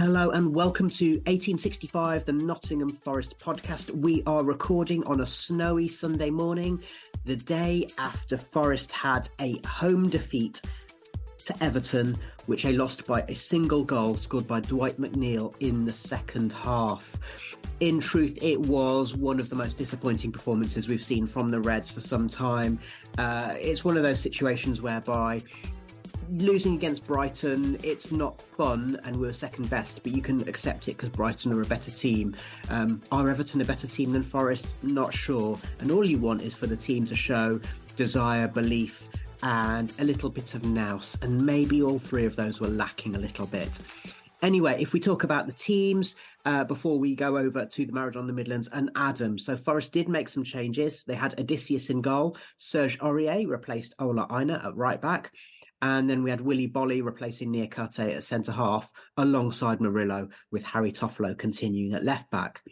Hello and welcome to 1865, the Nottingham Forest podcast. We are recording on a snowy Sunday morning, the day after Forest had a home defeat to Everton, which they lost by a single goal scored by Dwight McNeil in the second half. In truth, it was one of the most disappointing performances we've seen from the Reds for some time. Uh, it's one of those situations whereby losing against Brighton, it's not fun, and we're second best, but you can accept it because Brighton are a better team. Um, are Everton a better team than Forest? Not sure. And all you want is for the team to show desire, belief, and a little bit of nous. And maybe all three of those were lacking a little bit. Anyway, if we talk about the teams uh, before we go over to the Maradona the Midlands and Adam. So Forest did make some changes. They had Odysseas in goal. Serge Aurier replaced Ola Aina at right back. And then we had Willy Boly replacing Niakhaté at centre half alongside Murillo with Harry Toffolo continuing at left back.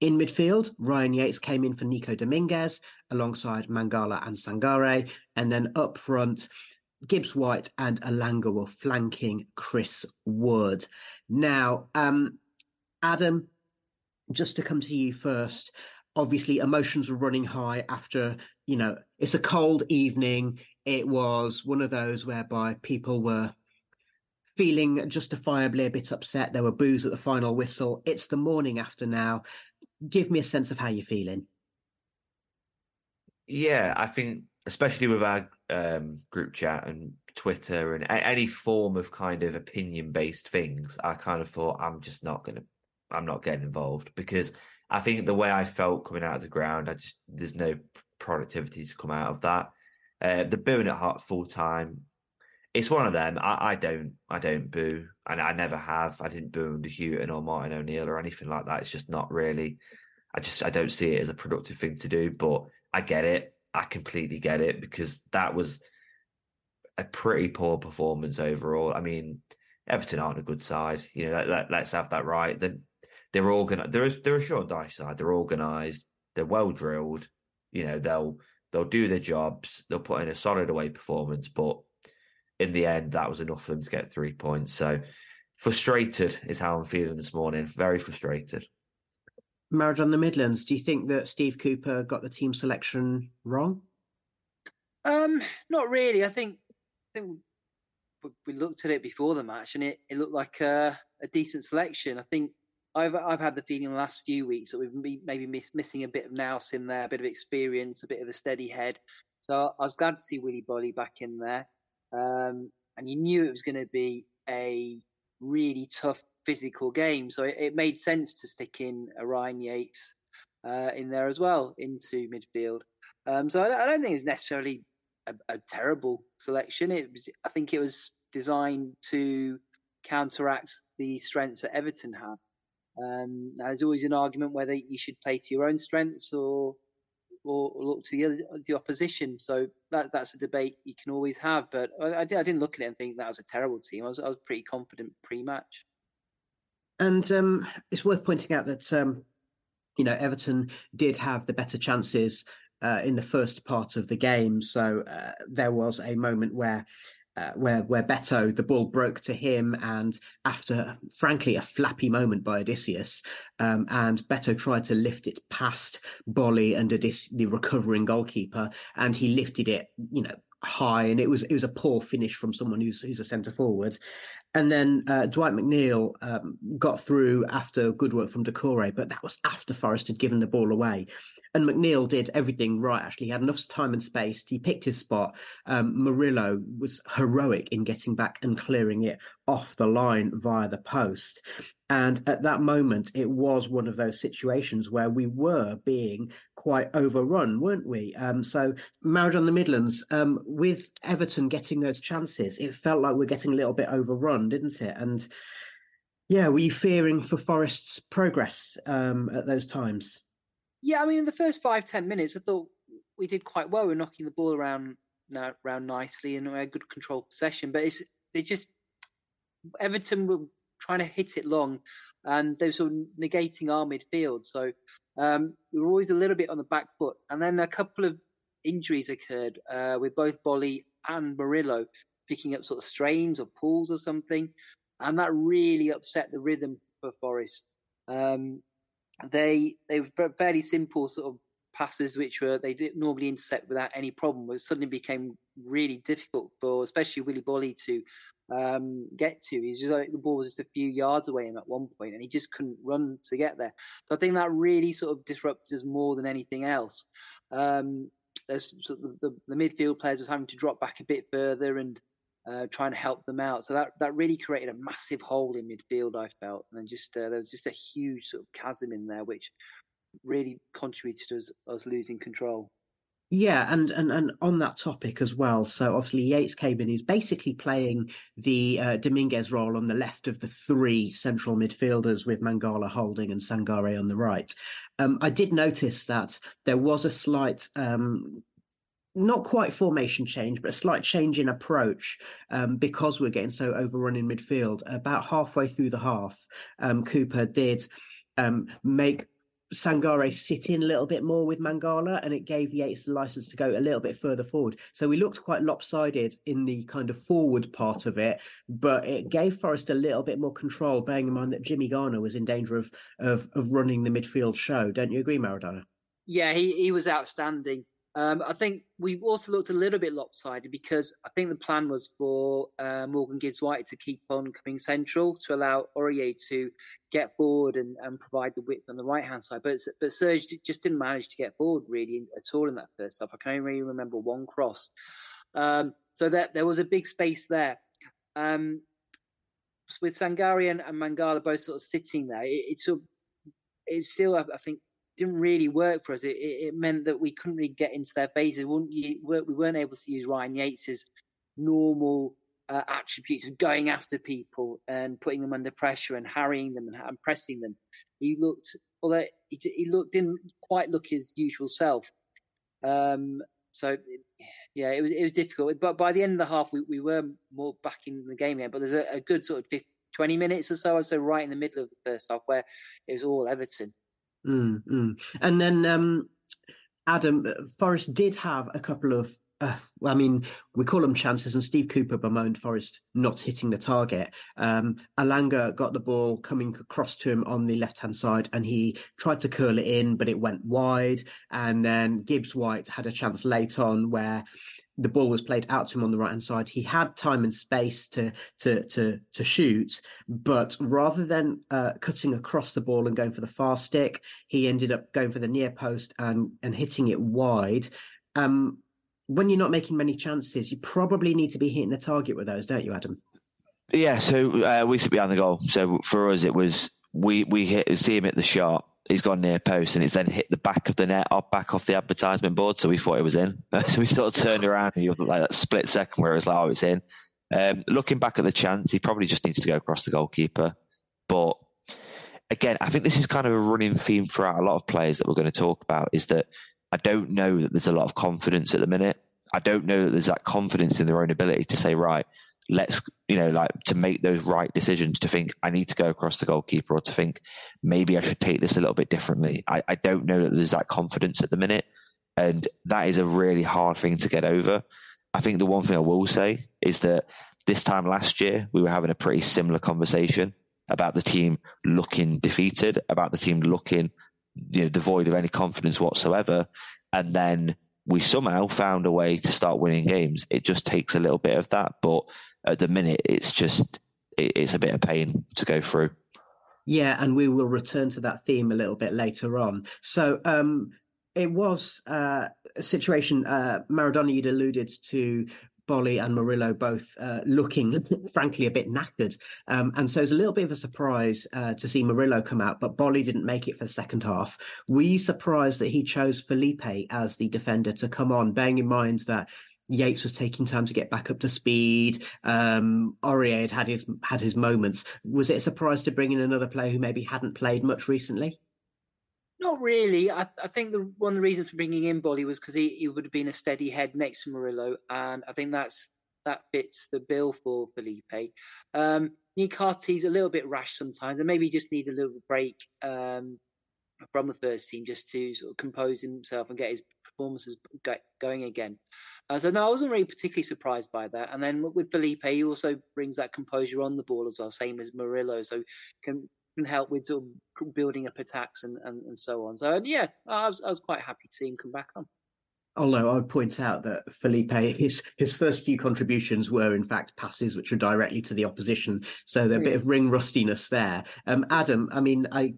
In midfield, Ryan Yates came in for Nico Dominguez alongside Mangala and Sangare. And then up front, Gibbs White and Elanga were flanking Chris Wood. Now, um, Adam, just to come to you first, obviously emotions were running high after, you know, it's a cold evening. It was one of those whereby people were feeling justifiably a bit upset. There were boos at the final whistle. It's the morning after now. Give me a sense of how you're feeling. Yeah, I think especially with our um, group chat and Twitter and any form of kind of opinion based things, I kind of thought I'm just not going to, I'm not getting involved because I think the way I felt coming out of the ground, I just there's no productivity to come out of that. Uh, the booing at heart full time, it's one of them. I, I don't, I don't boo, and I never have. I didn't boo under Hughton or Martin O'Neill or anything like that. It's just not really. I just, I don't see it as a productive thing to do. But I get it. I completely get it because that was a pretty poor performance overall. I mean, Everton aren't a good side. You know, let, let, let's have that right. Then they're organized. They're, they're a Sean Dyche side. They're organised. They're well drilled. You know, they'll they'll do their jobs. They'll put in a solid away performance. But in the end, that was enough for them to get three points. So frustrated is how I'm feeling this morning. Very frustrated. Maradona the Midlands. Do you think that Steve Cooper got the team selection wrong? Um, not really. I think I think we looked at it before the match, and it, it looked like a, a decent selection. I think I've I've had the feeling the last few weeks that we've maybe miss, missing a bit of nous in there, a bit of experience, a bit of a steady head. So I was glad to see Willy Boly back in there, um, and you knew it was going to be a really tough physical game. So it, it made sense to stick in Ryan Yates uh, in there as well into midfield. Um, so I, I, don't think it's necessarily a, a, terrible selection. It was, I think it was designed to counteract the strengths that Everton had. Um, there's always an argument whether you should play to your own strengths or or, look to the other, the opposition. So that that's a debate you can always have. But I, I, I didn't look at it and think that was a terrible team. I was I was pretty confident pre-match. And um, it's worth pointing out that um, you know Everton did have the better chances uh, in the first part of the game. So uh, there was a moment where uh, where where Beto the ball broke to him, and after frankly a flappy moment by Odysseas, um, and Beto tried to lift it past Boly and Odys- the recovering goalkeeper, and he lifted it, you know, high, and it was it was a poor finish from someone who's who's a centre forward. And then uh, Dwight McNeil um, got through after good work from Doucouré, but that was after Forest had given the ball away and McNeil did everything right. Actually, he had enough time and space. He picked his spot. Um, Murillo was heroic in getting back and clearing it off the line via the post. And at that moment, it was one of those situations where we were being quite overrun, weren't we? Um, so, Maradona the Midlands, um, with Everton getting those chances, it felt like we're getting a little bit overrun, didn't it? And yeah, were you fearing for Forest's progress um, at those times? Yeah, I mean, in the first five ten minutes, I thought we did quite well. We are knocking the ball around around nicely and we had good control possession. But it's they just Everton were trying to hit it long, and they were sort of negating our midfield. So um, we were always a little bit on the back foot. And then a couple of injuries occurred uh, with both Boly and Murillo picking up sort of strains or pulls or something, and that really upset the rhythm for Forest. Um, they they were fairly simple sort of passes which were they did normally intercept without any problem but suddenly became really difficult for especially Willy Boly to um, get to. He's just like the ball was just a few yards away him at one point and he just couldn't run to get there. So I think that really sort of disrupted us more than anything else. Um, there's sort of the, the, the midfield players was having to drop back a bit further and uh, trying to help them out. So that that really created a massive hole in midfield. I felt, and then just uh, there was just a huge sort of chasm in there, which really contributed to us, us losing control. Yeah, and, and and on that topic as well. So obviously Yates came in. He's basically playing the uh, Dominguez role on the left of the three central midfielders, with Mangala holding and Sangare on the right. Um, I did notice that there was a slight um, not quite formation change, but a slight change in approach um, because we're getting so overrun in midfield. About halfway through the half, um, Cooper did um, make Sangare sit in a little bit more with Mangala, and it gave Yates the license to go a little bit further forward. So we looked quite lopsided in the kind of forward part of it, but it gave Forest a little bit more control, bearing in mind that Jimmy Garner was in danger of of, of running the midfield show. Don't you agree, Maradona? Yeah, he, he was outstanding. Um, I think we also looked a little bit lopsided because I think the plan was for uh, Morgan Gibbs White to keep on coming central to allow Aurier to get forward and, and provide the width on the right hand side. But but Serge just didn't manage to get forward really at all in that first half. I can only really remember one cross. Um, so that there was a big space there. Um, with Sangare and, and, Mangala both sort of sitting there, it, it's a, it's still I think didn't really work for us. It, it, it, meant that we couldn't really get into their phases. We weren't able to use Ryan Yates's normal uh, attributes of going after people and putting them under pressure and harrying them and, and pressing them. He looked, although he, he looked didn't quite look his usual self. Um, so yeah, it was it was difficult. But by the end of the half, we, we were more back in the game again. But there's a, a good sort of 50, 20 minutes or so, I'd say, right in the middle of the first half where it was all Everton. Mm, mm. And then um, Adam uh, Forest did have a couple of. Uh, I mean, we call them chances, and Steve Cooper bemoaned Forest not hitting the target. Um, Elanga got the ball coming across to him on the left hand side, and he tried to curl it in, but it went wide. And then Gibbs White had a chance late on where the ball was played out to him on the right hand side. He had time and space to to to to shoot, but rather than uh, cutting across the ball and going for the far stick, he ended up going for the near post and and hitting it wide. Um, when you're not making many chances, you probably need to be hitting the target with those, don't you, Adam? Yeah. So uh, we sit behind the goal. So for us, it was we we hit see him at the shot he's gone near post and it's then hit the back of the net up back off the advertisement board. So we thought it was in. so we sort of turned around and you like that split second where it was like, oh, it's in. Um, looking back at the chance, he probably just needs to go across the goalkeeper. But again, I think this is kind of a running theme throughout a lot of players that we're going to talk about is that I don't know that there's a lot of confidence at the minute. I don't know that there's that confidence in their own ability to say, right, let's, you know, like to make those right decisions to think I need to go across the goalkeeper or to think maybe I should take this a little bit differently. I, I don't know that there's that confidence at the minute. And that is a really hard thing to get over. I think the one thing I will say is that this time last year, we were having a pretty similar conversation about the team looking defeated, about the team looking you know devoid of any confidence whatsoever, and then we somehow found a way to start winning games. It just takes a little bit of that, but at the minute, it's just it's a bit of pain to go through. Yeah, and we will return to that theme a little bit later on. So, um, it was uh, a situation. Uh, Maradona, you'd alluded to Boly and Murillo both uh, looking, frankly, a bit knackered. Um, and so it's a little bit of a surprise uh, to see Murillo come out, but Boly didn't make it for the second half. Were you surprised that he chose Felipe as the defender to come on, bearing in mind that Yates was taking time to get back up to speed. Um, Aurier had had his had his moments. Was it a surprise to bring in another player who maybe hadn't played much recently? Not really. I, I think the, one of the reasons for bringing in Boly was because he, he would have been a steady head next to Murillo, and I think that's that fits the bill for Felipe. Um, Niakhaté's a little bit rash sometimes, and maybe just needs a little break um, from the first team just to sort of compose himself and get his performances going again. Uh, so no, I wasn't really particularly surprised by that. And then with Felipe, he also brings that composure on the ball as well, same as Murillo. So can can help with sort of building up attacks and, and, and so on. So and yeah, I was I was quite happy to see him come back on. Although I would point out that Felipe, his his first few contributions were in fact passes which were directly to the opposition, so there's a bit of ring rustiness there. Um, Adam, I mean, I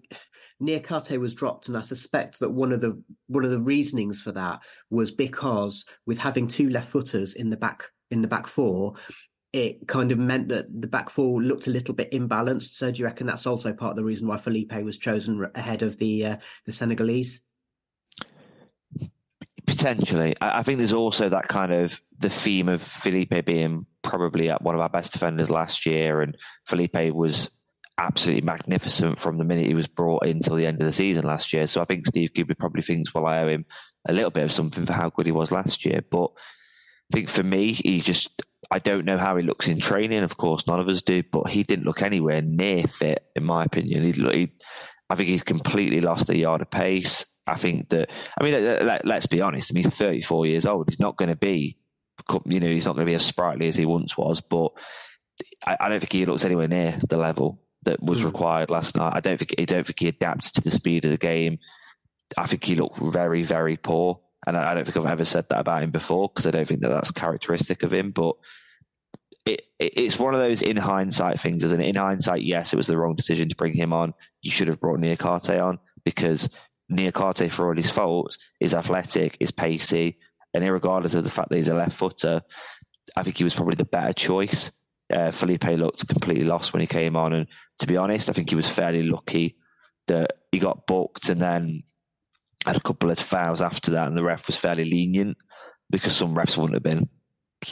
Niakhaté was dropped, and I suspect that one of the one of the reasonings for that was because with having two left footers in the back in the back four, it kind of meant that the back four looked a little bit imbalanced. So do you reckon that's also part of the reason why Felipe was chosen ahead of the uh, the Senegalese? Potentially, I think there's also that kind of the theme of Felipe being probably one of our best defenders last year, and Felipe was absolutely magnificent from the minute he was brought in till the end of the season last year. So I think Steve Cooper probably thinks, well, I owe him a little bit of something for how good he was last year. But I think for me, he just I don't know how he looks in training. Of course, none of us do, but he didn't look anywhere near fit, in my opinion. He, he I think he's completely lost a yard of pace. I think that, I mean, let, us be honest. I mean, he's 34 years old. He's not going to be, you know, he's not going to be as sprightly as he once was, but I, I don't think he looks anywhere near the level that was mm. required last night. I don't think, I don't think he adapts to the speed of the game. I think he looked very, very poor. And I, I don't think I've ever said that about him before because I don't think that that's characteristic of him. But it, it, it's one of those in hindsight things, isn't it? In hindsight, yes, it was the wrong decision to bring him on. You should have brought Niakhaté on because Niakhaté, for all his faults, is athletic, is pacey, and regardless of the fact that he's a left footer, I think he was probably the better choice. Uh, Felipe looked completely lost when he came on, and to be honest, I think he was fairly lucky that he got booked and then had a couple of fouls after that, and the ref was fairly lenient because some refs wouldn't have been.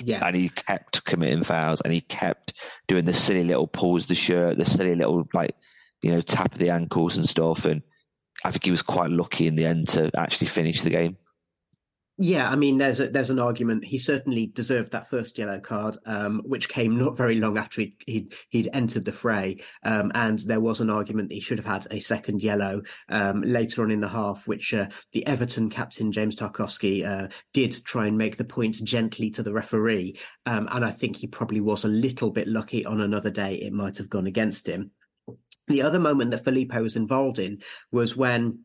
Yeah. And he kept committing fouls and he kept doing the silly little pulls of the shirt, the silly little like, you know, tap of the ankles and stuff. And I think he was quite lucky in the end to actually finish the game. Yeah, I mean, there's a, there's an argument. He certainly deserved that first yellow card, um, which came not very long after he'd he'd, he'd entered the fray, um, and there was an argument that he should have had a second yellow um, later on in the half, which uh, the Everton captain James Tarkowski uh, did try and make the points gently to the referee, um, and I think he probably was a little bit lucky. On another day, it might have gone against him. The other moment that Felipe was involved in was when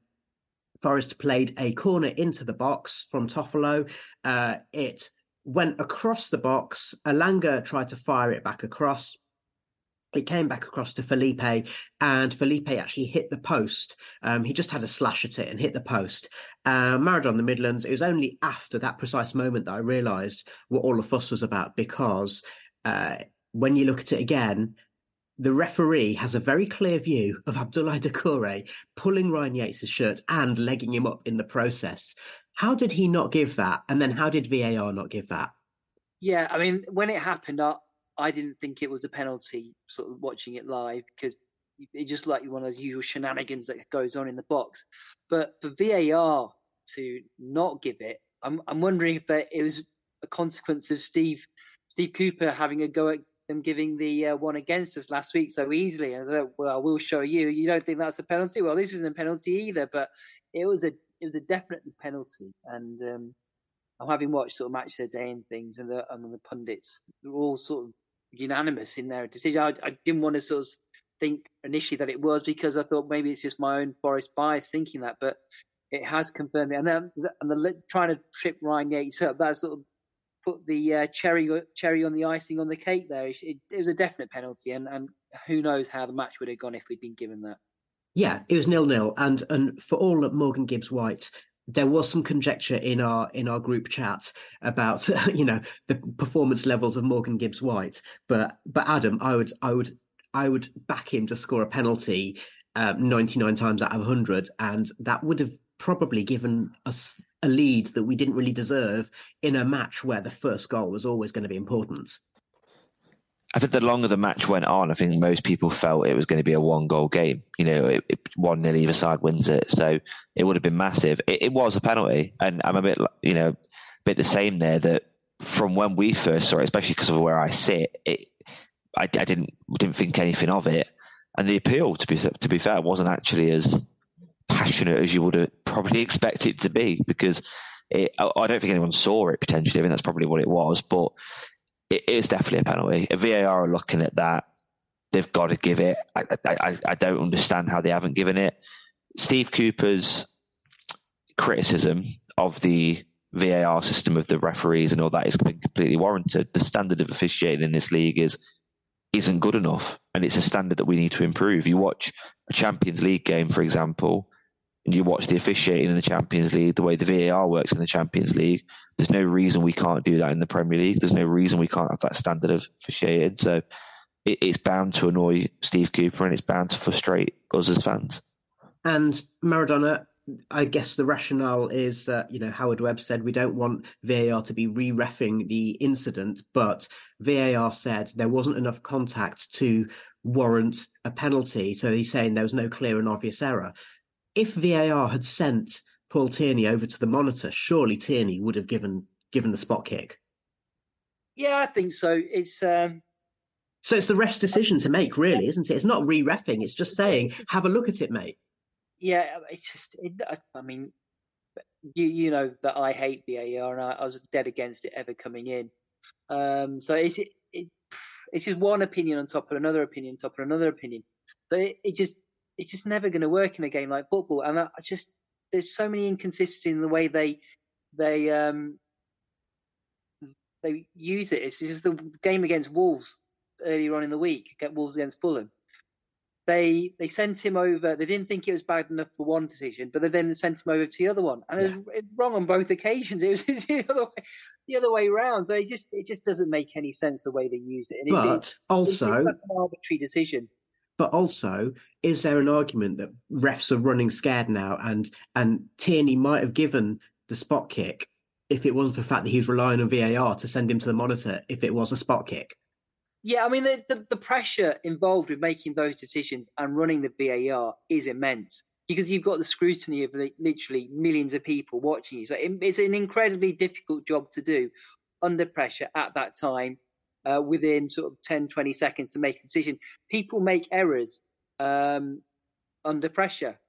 Forest played a corner into the box from Toffolo. Uh, it went across the box. Elanga tried to fire it back across. It came back across to Felipe, and Felipe actually hit the post. Um, he just had a slash at it and hit the post. Uh, Maradona the Midlands. It was only after that precise moment that I realised what all the fuss was about because uh, when you look at it again, the referee has a very clear view of Abdoulaye Doucouré pulling Ryan Yates' shirt and legging him up in the process. How did he not give that? And then how did VAR not give that? Yeah, I mean, when it happened, I, I didn't think it was a penalty, sort of watching it live, because it's just like one of those usual shenanigans that goes on in the box. But for VAR to not give it. I'm I'm wondering if it was a consequence of Steve Steve Cooper having a go at them giving the uh, one against us last week so easily. And I said, well, I will show you. You don't think that's a penalty? Well, this isn't a penalty either, but it was a it was a definite penalty. And um, I'm having watched sort of match their day and things, and the and the pundits they're all sort of unanimous in their decision. I, I didn't want to sort of think initially that it was because I thought maybe it's just my own Forest bias thinking that, but it has confirmed it. And then and the trying to trip Ryan Yates up, that sort of put the uh, cherry cherry on the icing on the cake there. It, it, was a definite penalty, and, and who knows how the match would have gone if we'd been given that. Yeah, it was nil nil, and and for all Morgan Gibbs White, there was some conjecture in our in our group chat about you know the performance levels of Morgan Gibbs White, but but Adam, I would I would I would back him to score a penalty um, 99 times out of 100, and that would have probably given us a lead that we didn't really deserve in a match where the first goal was always going to be important. I think the longer the match went on, I think most people felt it was going to be a one goal game. You know, it, it, one nil either side wins it, so it would have been massive. It, it, was a penalty, and I'm a bit, you know, a bit the same there. That from when we first saw it, especially because of where I sit, it, I, I didn't didn't think anything of it, and the appeal, to be to be fair, wasn't actually as passionate as you would have probably expect it to be because it, I don't think anyone saw it potentially. I think that's probably what it was, but it is definitely a penalty. If VAR are looking at that, they've got to give it. I, I, I don't understand how they haven't given it. Steve Cooper's criticism of the VAR system of the referees and all that is completely warranted. The standard of officiating in this league is isn't good enough, and it's a standard that we need to improve. You watch a Champions League game, for example, and you watch the officiating in the Champions League, the way the VAR works in the Champions League, there's no reason we can't do that in the Premier League. There's no reason we can't have that standard of officiating. So it, it's bound to annoy Steve Cooper and it's bound to frustrate us as fans. And Maradona, I guess the rationale is that, you know, Howard Webb said we don't want VAR to be re refing the incident, but VAR said there wasn't enough contact to warrant a penalty. So he's saying there was no clear and obvious error if VAR had sent Paul Tierney over to the monitor, surely Tierney would have given given the spot kick. Yeah, I think so. It's um... so it's the ref's decision to make, really, isn't it? It's not re-refing. It's just saying, have a look at it, mate. Yeah, it's just. It, I mean, you you know that I hate VAR, and I, I was dead against it ever coming in. Um, so it's it, it, it's just one opinion on top of another opinion, on top of another opinion. But it, it just it's just never going to work in a game like football. And I, I just there's so many inconsistencies in the way they they um they use it. It's just the game against Wolves earlier on in the week, get Wolves against Fulham. They they sent him over. They didn't think it was bad enough for one decision, but they then sent him over to the other one, and yeah. it was wrong on both occasions. It was the other way, the other way around. So it just it just doesn't make any sense the way they use it. And but it's, also, it's an arbitrary decision but also is there an argument that refs are running scared now and and Tierney might have given the spot kick if it wasn't for the fact that he was relying on VAR to send him to the monitor if it was a spot kick? Yeah, I mean the, the, the pressure involved with making those decisions and running the VAR is immense because you've got the scrutiny of literally millions of people watching you. So it's an incredibly difficult job to do under pressure at that time uh, within sort of 10, 20 seconds to make a decision. People make errors um, under pressure.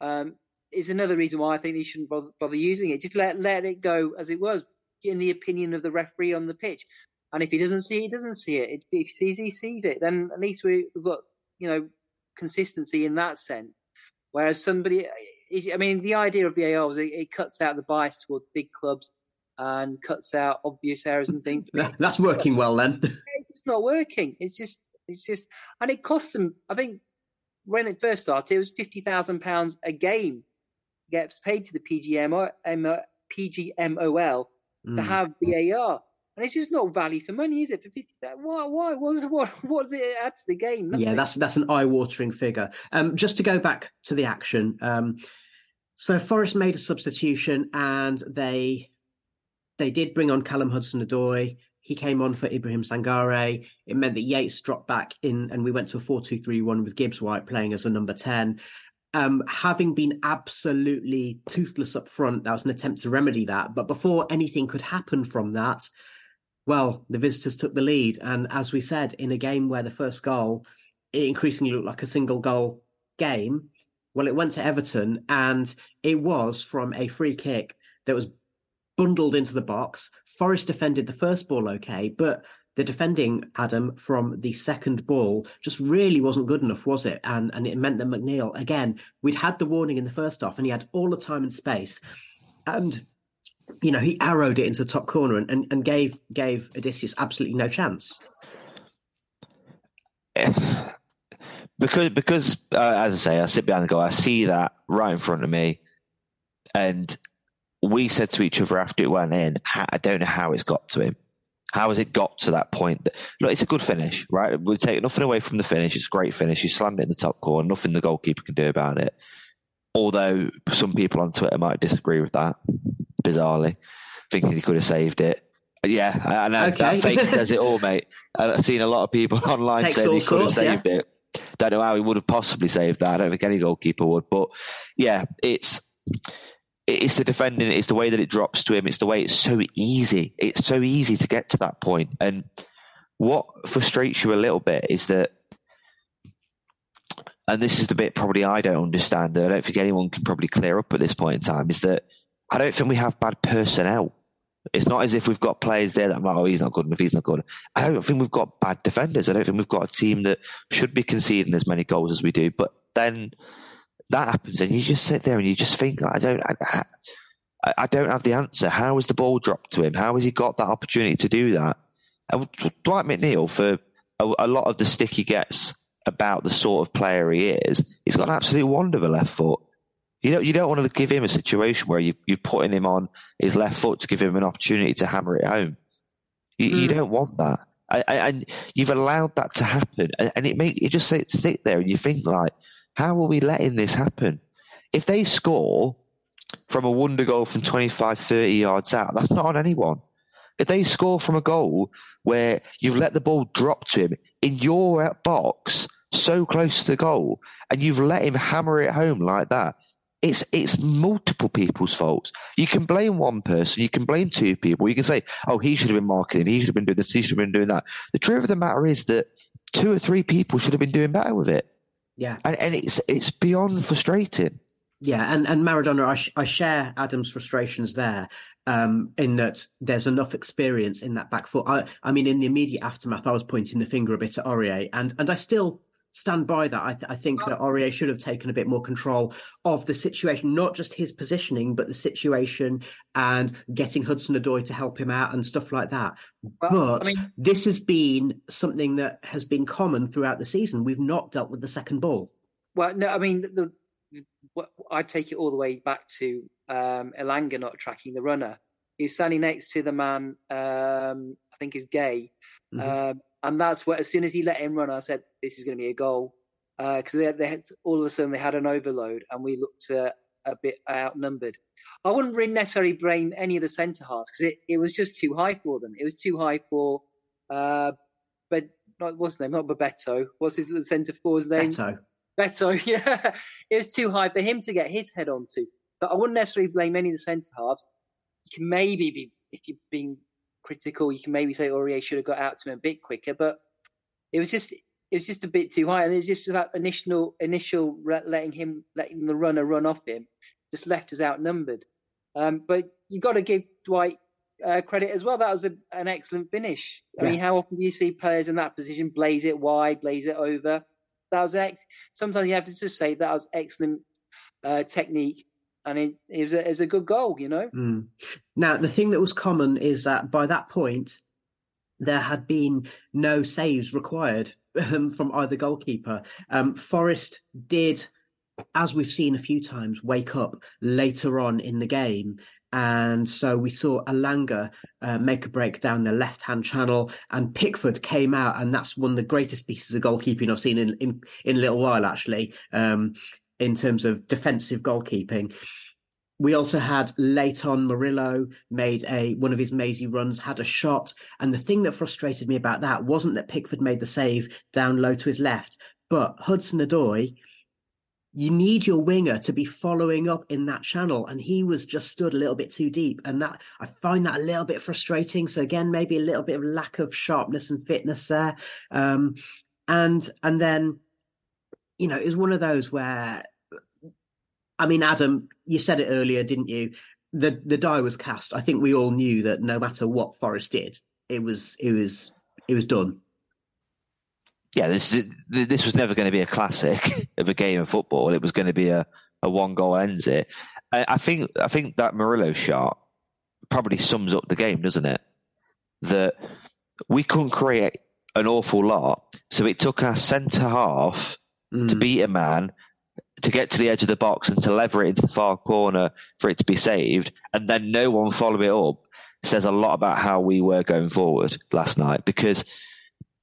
Um, is another reason why I think they shouldn't bother, bother, using it. Just let let it go as it was, in the opinion of the referee on the pitch. And if he doesn't see it, he doesn't see it. If he sees, he sees it. Then at least we've got you know consistency in that sense. Whereas somebody, I mean, the idea of VAR was it, it cuts out the bias towards big clubs and cuts out obvious errors and things. That's working well then. it's not working. It's just, it's just, and it costs them. I think when it first started, it was fifty thousand pounds a game gets paid to the PGM PGMOL to mm. have VAR. And it's just not value for money, is it? For fifty, why? Why? What's what? What does it add to the game? Nothing. Yeah, that's that's an eye-watering figure. Um, just to go back to the action. Um, so Forest made a substitution, and they they did bring on Callum Hudson-Odoi. He came on for Ibrahim Sangare. It meant that Yates dropped back in, and we went to a 4 2 3 1 with Gibbs White playing as a number 10. um, having been absolutely toothless up front, that was an attempt to remedy that. But before anything could happen from that, well, the visitors took the lead. And as we said, in a game where the first goal it increasingly looked like a single goal game, well, it went to Everton and it was from a free kick that was bundled into the box. Forest defended the first ball okay, but the defending Adam from the second ball just really wasn't good enough, was it? And and it meant that McNeil again, we'd had the warning in the first half, and he had all the time and space, and you know he arrowed it into the top corner and and, and gave gave Odysseas absolutely no chance. because because uh, as I say, I sit behind the goal, I see that right in front of me, and we said to each other after it went in, I don't know how it's got to him. How has it got to that point? That, look, it's a good finish, right? We take nothing away from the finish. It's a great finish. He slammed it in the top corner. Nothing the goalkeeper can do about it. Although some people on Twitter might disagree with that, bizarrely, thinking he could have saved it. Yeah, I know okay. that face does it all, mate. I've seen a lot of people online Takes saying he could have saved yeah. it. Don't know how he would have possibly saved that. I don't think any goalkeeper would. But yeah, it's it's the defending, it's the way that it drops to him, it's the way it's so easy. It's so easy to get to that point. And what frustrates you a little bit is that, and this is the bit probably I don't understand, and I don't think anyone can probably clear up at this point in time, is that I don't think we have bad personnel. It's not as if we've got players there that I'm like, oh, he's not good enough, he's not good. I don't think we've got bad defenders. I don't think we've got a team that should be conceding as many goals as we do. But then that happens, and you just sit there and you just think, I don't, I, I don't have the answer. How has the ball dropped to him? How has he got that opportunity to do that? And Dwight McNeil, for a, a lot of the stick he gets about the sort of player he is, he's got an absolute wonder of a left foot. You don't, you don't want to give him a situation where you, you're putting him on his left foot to give him an opportunity to hammer it home. You, mm. you don't want that. and you've allowed that to happen. And, it make you just sit, sit there and you think like, how are we letting this happen? If they score from a wonder goal from 25, 30 yards out, that's not on anyone. If they score from a goal where you've let the ball drop to him in your box, so close to the goal, and you've let him hammer it home like that, it's it's multiple people's faults. You can blame one person, you can blame two people, you can say, "Oh, he should have been marketing, he should have been doing this, he should have been doing that." The truth of the matter is that two or three people should have been doing better with it. Yeah, and, and it's it's beyond frustrating. Yeah, and and Maradona, I, sh- I share Adam's frustrations there. Um, in that there's enough experience in that back foot. I, I mean, in the immediate aftermath, I was pointing the finger a bit at Aurier, and and I still stand by that. I, th- I think that Aurier should have taken a bit more control of the situation, not just his positioning, but the situation and getting Hudson Odoi to help him out and stuff like that. Well, but I mean, this has been something that has been common throughout the season. We've not dealt with the second ball. Well, no, I mean, the, the I take it all the way back to um, Elanga not tracking the runner. He's standing next to the man, um, I think is Gueye, Mm-hmm. Um, and that's what as soon as he let him run, I said this is going to be a goal because uh, they, they had, all of a sudden they had an overload and we looked uh, a bit outnumbered. I wouldn't really necessarily blame any of the centre halves because it, it was just too high for them. It was too high for, uh, but not what's his name? Not Bebeto. What's his centre forward's name? Beto. Beto. Yeah, it was too high for him to get his head onto. But I wouldn't necessarily blame any of the centre halves. You can maybe be if you've been critical. You can maybe say Aurier should have got out to him a bit quicker, but it was just it was just a bit too high, and it's just that initial initial letting him letting the runner run off him just left us outnumbered. Um, but you got to give Dwight uh, credit as well. That was a, an excellent finish. I yeah. mean, how often do you see players in that position blaze it wide, blaze it over? That was ex- sometimes you have to just say that was excellent uh, technique and it, it, was a, it was a good goal, you know. Mm. Now, the thing that was common is that by that point, there had been no saves required um, from either goalkeeper. Um, Forest did, as we've seen a few times, wake up later on in the game. And so we saw Elanga uh, make a break down the left hand channel, and Pickford came out, and that's one of the greatest pieces of goalkeeping I've seen in in, in a little while, actually. Um, in terms of defensive goalkeeping. We also had Leighton Murillo made a one of his mazy runs, had a shot, and the thing that frustrated me about that wasn't that Pickford made the save down low to his left, but Hudson Odoi you need your winger to be following up in that channel. And he was just stood a little bit too deep. And that i find that a little bit frustrating. So again maybe a little bit of lack of sharpness and fitness there. Um, and and then you know it was one of those where i mean adam you said it earlier didn't you the the die was cast i think we all knew that no matter what forest did it was it was it was done yeah, this this was never going to be a classic of a game of football. It was going to be a, a one goal ends it. I, think I think that Murillo shot probably sums up the game, doesn't it? That we couldn't create an awful lot, so it took our centre half mm. to beat a man to get to the edge of the box and to lever it into the far corner for it to be saved, and then no one follow it up says a lot about how we were going forward last night because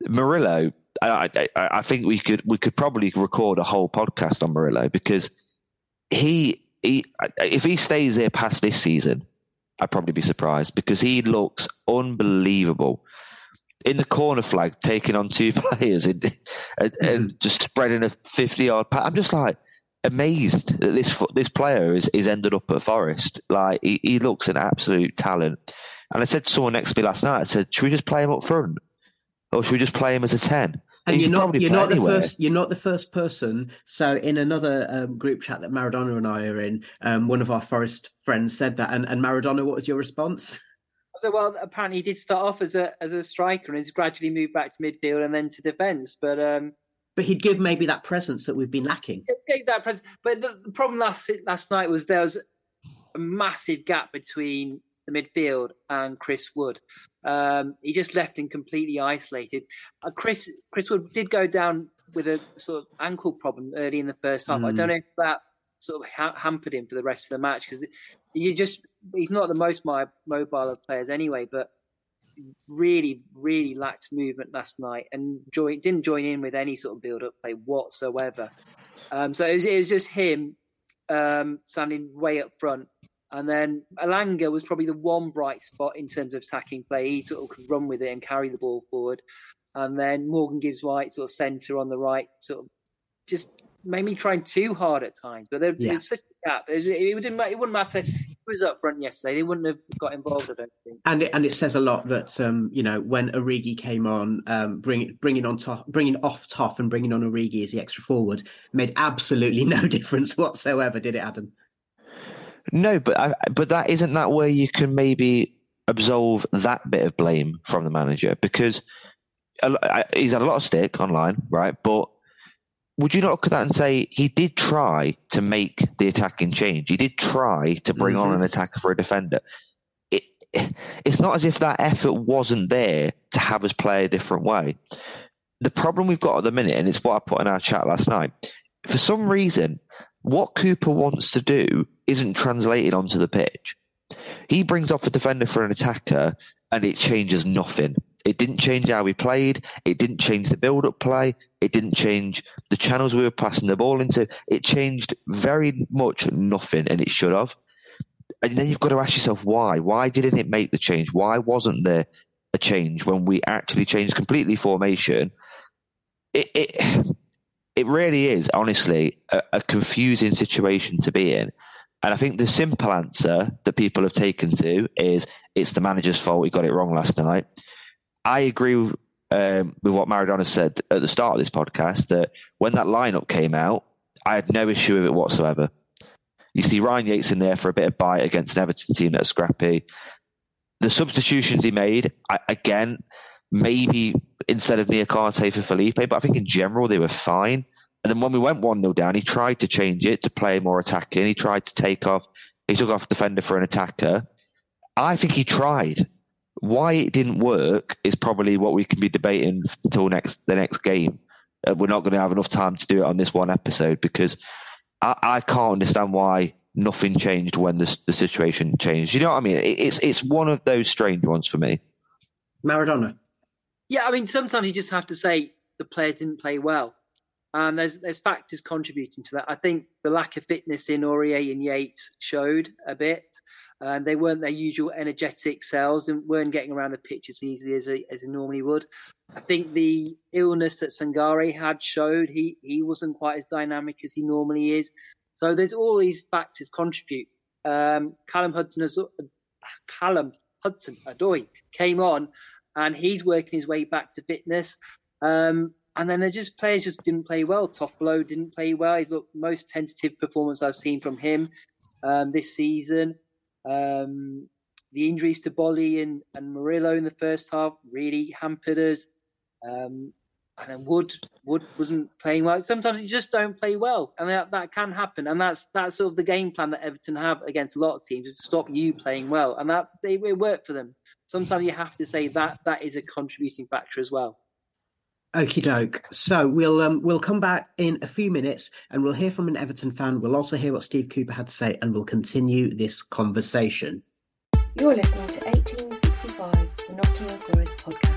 Murillo I, I, I think we could we could probably record a whole podcast on Murillo because he he if he stays there past this season, I'd probably be surprised because he looks unbelievable in the corner flag, taking on two players and, and, mm-hmm. and just spreading a fifty yard. Pass. I'm just like amazed that this this player is, is ended up at Forest. Like he, he looks an absolute talent. And I said to someone next to me last night, I said, "Should we just play him up front, or should we just play him as a 10? and you're not you're not anywhere. the first you're not the first person. So in another um, group chat that Maradona and I are in, um, one of our Forest friends said that, and, and Maradona, what was your response? So well, apparently he did start off as a as a striker and he's gradually moved back to midfield and then to defence. But um, but he'd give maybe that presence that we've been lacking. That presence, but the, the problem last last night was there was a massive gap between the midfield and Chris Wood. Um, he just left him completely isolated. Uh, Chris Chris Wood did go down with a sort of ankle problem early in the first half. Mm. I don't hmm. know if that sort of ha- hampered him for the rest of the match because you just he's not the most mobile of players anyway, but really really lacked movement last night and join, didn't join in with any sort of build up play whatsoever. Um, so it was, it was, just him um, standing way up front and then Elanga was probably the one bright spot in terms of attacking play. He sort of could run with it and carry the ball forward. And then Morgan Gibbs White, sort of centre on the right, sort of just made me trying too hard at times. But there, yeah. was such a gap. It, was, it, didn't, it wouldn't matter. He was up front yesterday. They wouldn't have got involved, I don't think. And it, and it says a lot that um, you know when Origi came on, um, bring, bringing on top, bringing off Toff and bringing on Origi as the extra forward made absolutely no difference whatsoever, did it, Adam? No, but I, but that isn't that where you can maybe absolve that bit of blame from the manager because he's had a lot of stick online, right? But would you not look at that and say he did try to make the attacking change? He did try to bring mm-hmm. on an attacker for a defender. It, it's not as if that effort wasn't there to have us play a different way. The problem we've got at the minute, and it's what I put in our chat last night, for some reason, what Cooper wants to do isn't translated onto the pitch. He brings off a defender for an attacker and it changes nothing. It didn't change how we played. It didn't change the build up play. It didn't change the channels we were passing the ball into. It changed very much nothing and it should have. And then you've got to ask yourself why. Why didn't it make the change? Why wasn't there a change when we actually changed completely formation? It, it it really is, honestly, a, a, confusing situation to be in. And I think the simple answer that people have taken to is it's the manager's fault. He got it wrong last night. I agree with, um, with what Maradona said at the start of this podcast that when that lineup came out, I had no issue with it whatsoever. You see Ryan Yates in there for a bit of bite against an Everton team that's scrappy. The substitutions he made, I, again, maybe instead of Niakhaté for Felipe, but I think in general they were fine. And then when we went 1 0 down, he tried to change it to play more attacking. He tried to take off, he took off defender for an attacker. I think he tried. Why it didn't work is probably what we can be debating until next the next game. Uh, we're not going to have enough time to do it on this one episode because I, I can't understand why nothing changed when the, the situation changed. You know what I mean? It, it's it's one of those strange ones for me. Maradona. Yeah, I mean, sometimes you just have to say the players didn't play well. And there's there's factors contributing to that. I think the lack of fitness in Aurier and Yates showed a bit. Um, they weren't their usual energetic selves and weren't getting around the pitch as easily as they, as they normally would. I think the illness that Sangare had showed he he wasn't quite as dynamic as he normally is. So there's all these factors contribute. Um, Callum Hudson, Callum Hudson Odoi came on, and he's working his way back to fitness. Um, and then there's just players just didn't play well. Toffolo didn't play well. He's looked most tentative performance I've seen from him um, this season. Um, the injuries to Boly and, and Murillo in the first half really hampered us. Um, and then Wood Wood wasn't playing well. Sometimes you just don't play well, and that, that can happen. And that's that's sort of the game plan that Everton have against a lot of teams is to stop you playing well, and that they it worked for them. Sometimes you have to say that that is a contributing factor as well. Okie doke. So we'll um, we'll come back in a few minutes and we'll hear from an Everton fan. We'll also hear what Steve Cooper had to say, and we'll continue this conversation. You're listening to 1865, the Nottingham Forest podcast.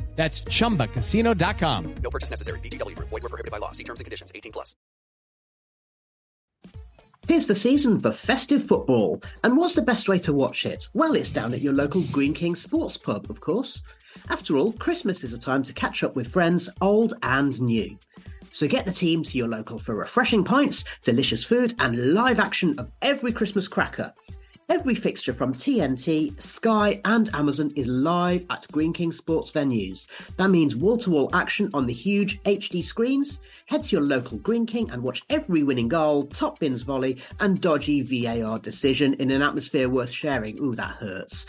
That's ChumbaCasino.com. No purchase necessary. VGW. Void were prohibited by law. See terms and conditions. 18 plus. Tis the season for festive football. And what's the best way to watch it? Well, it's down at your local Greene King Sports Pub, of course. After all, Christmas is a time to catch up with friends, old and new. So get the team to your local for refreshing pints, delicious food, and live action of every Christmas cracker. Every fixture from TNT, Sky, and Amazon is live at Greene King Sports venues. That means wall to wall action on the huge HD screens. Head to your local Greene King and watch every winning goal, top bins volley, and dodgy VAR decision in an atmosphere worth sharing. Ooh, that hurts.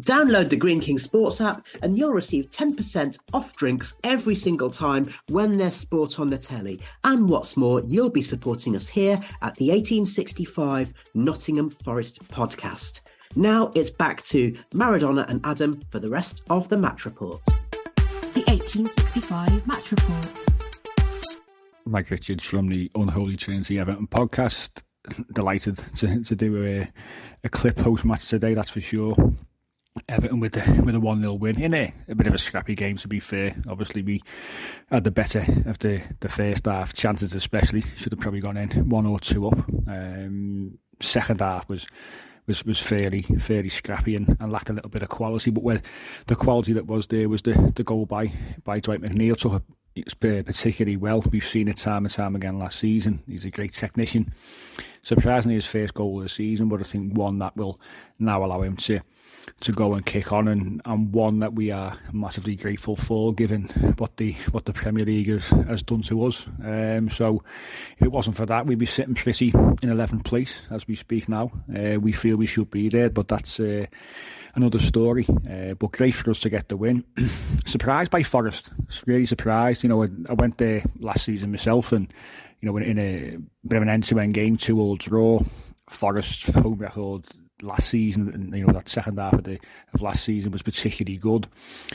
Download the Greene King Sports app and you'll receive 10% off drinks every single time when there's sport on the telly. And what's more, you'll be supporting us here at the 1865 Nottingham Forest podcast. Now it's back to Maradona and Adam for the rest of the match report. The 1865 match report. Mike Richards from the Unholy Trinity Everton podcast. Delighted to, to do a, a clip post match today, that's for sure. Everton with the with a one 0 win in a, a bit of a scrappy game. To be fair, obviously we had the better of the, the first half. Chances especially should have probably gone in one or two up. Um, second half was was was fairly fairly scrappy and, and, lacked a little bit of quality. But where the quality that was there was the, the goal by by Dwight McNeil took it particularly well. We've seen it time and time again last season. He's a great technician. Surprisingly, his first goal of the season, but I think one that will now allow him to to go and kick on, and, and one that we are massively grateful for, given what the what the Premier League has, has done to us. Um, so, if it wasn't for that, we'd be sitting pretty in 11th place as we speak now. Uh, we feel we should be there, but that's uh, another story. Uh, but great for us to get the win. surprised by Forest, really surprised. You know, I, I went there last season myself, and you know, in, in a bit of an end-to-end game, two-all draw. Forest home record last season, you know, that second half of the of last season was particularly good.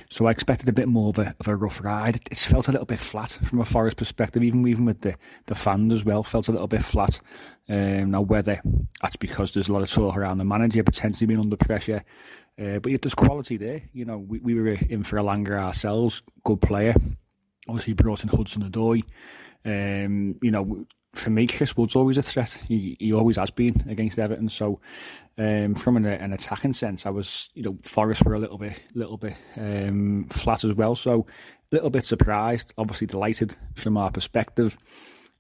So I expected a bit more of a, of a rough ride. It, it's felt a little bit flat from a Forest perspective, even even with the, the fans as well, felt a little bit flat. Um, now whether that's because there's a lot of talk around the manager potentially being under pressure, uh, but yet there's quality there. You know, we, we were in for Elanga ourselves, good player. Obviously brought in Hudson Odoi. Um, you know, for me, Chris Wood's always a threat. He, he always has been against Everton. So, um, from an, an, attacking sense, I was, you know, Forest were a little bit, little bit um, flat as well. So, a little bit surprised. Obviously, delighted from our perspective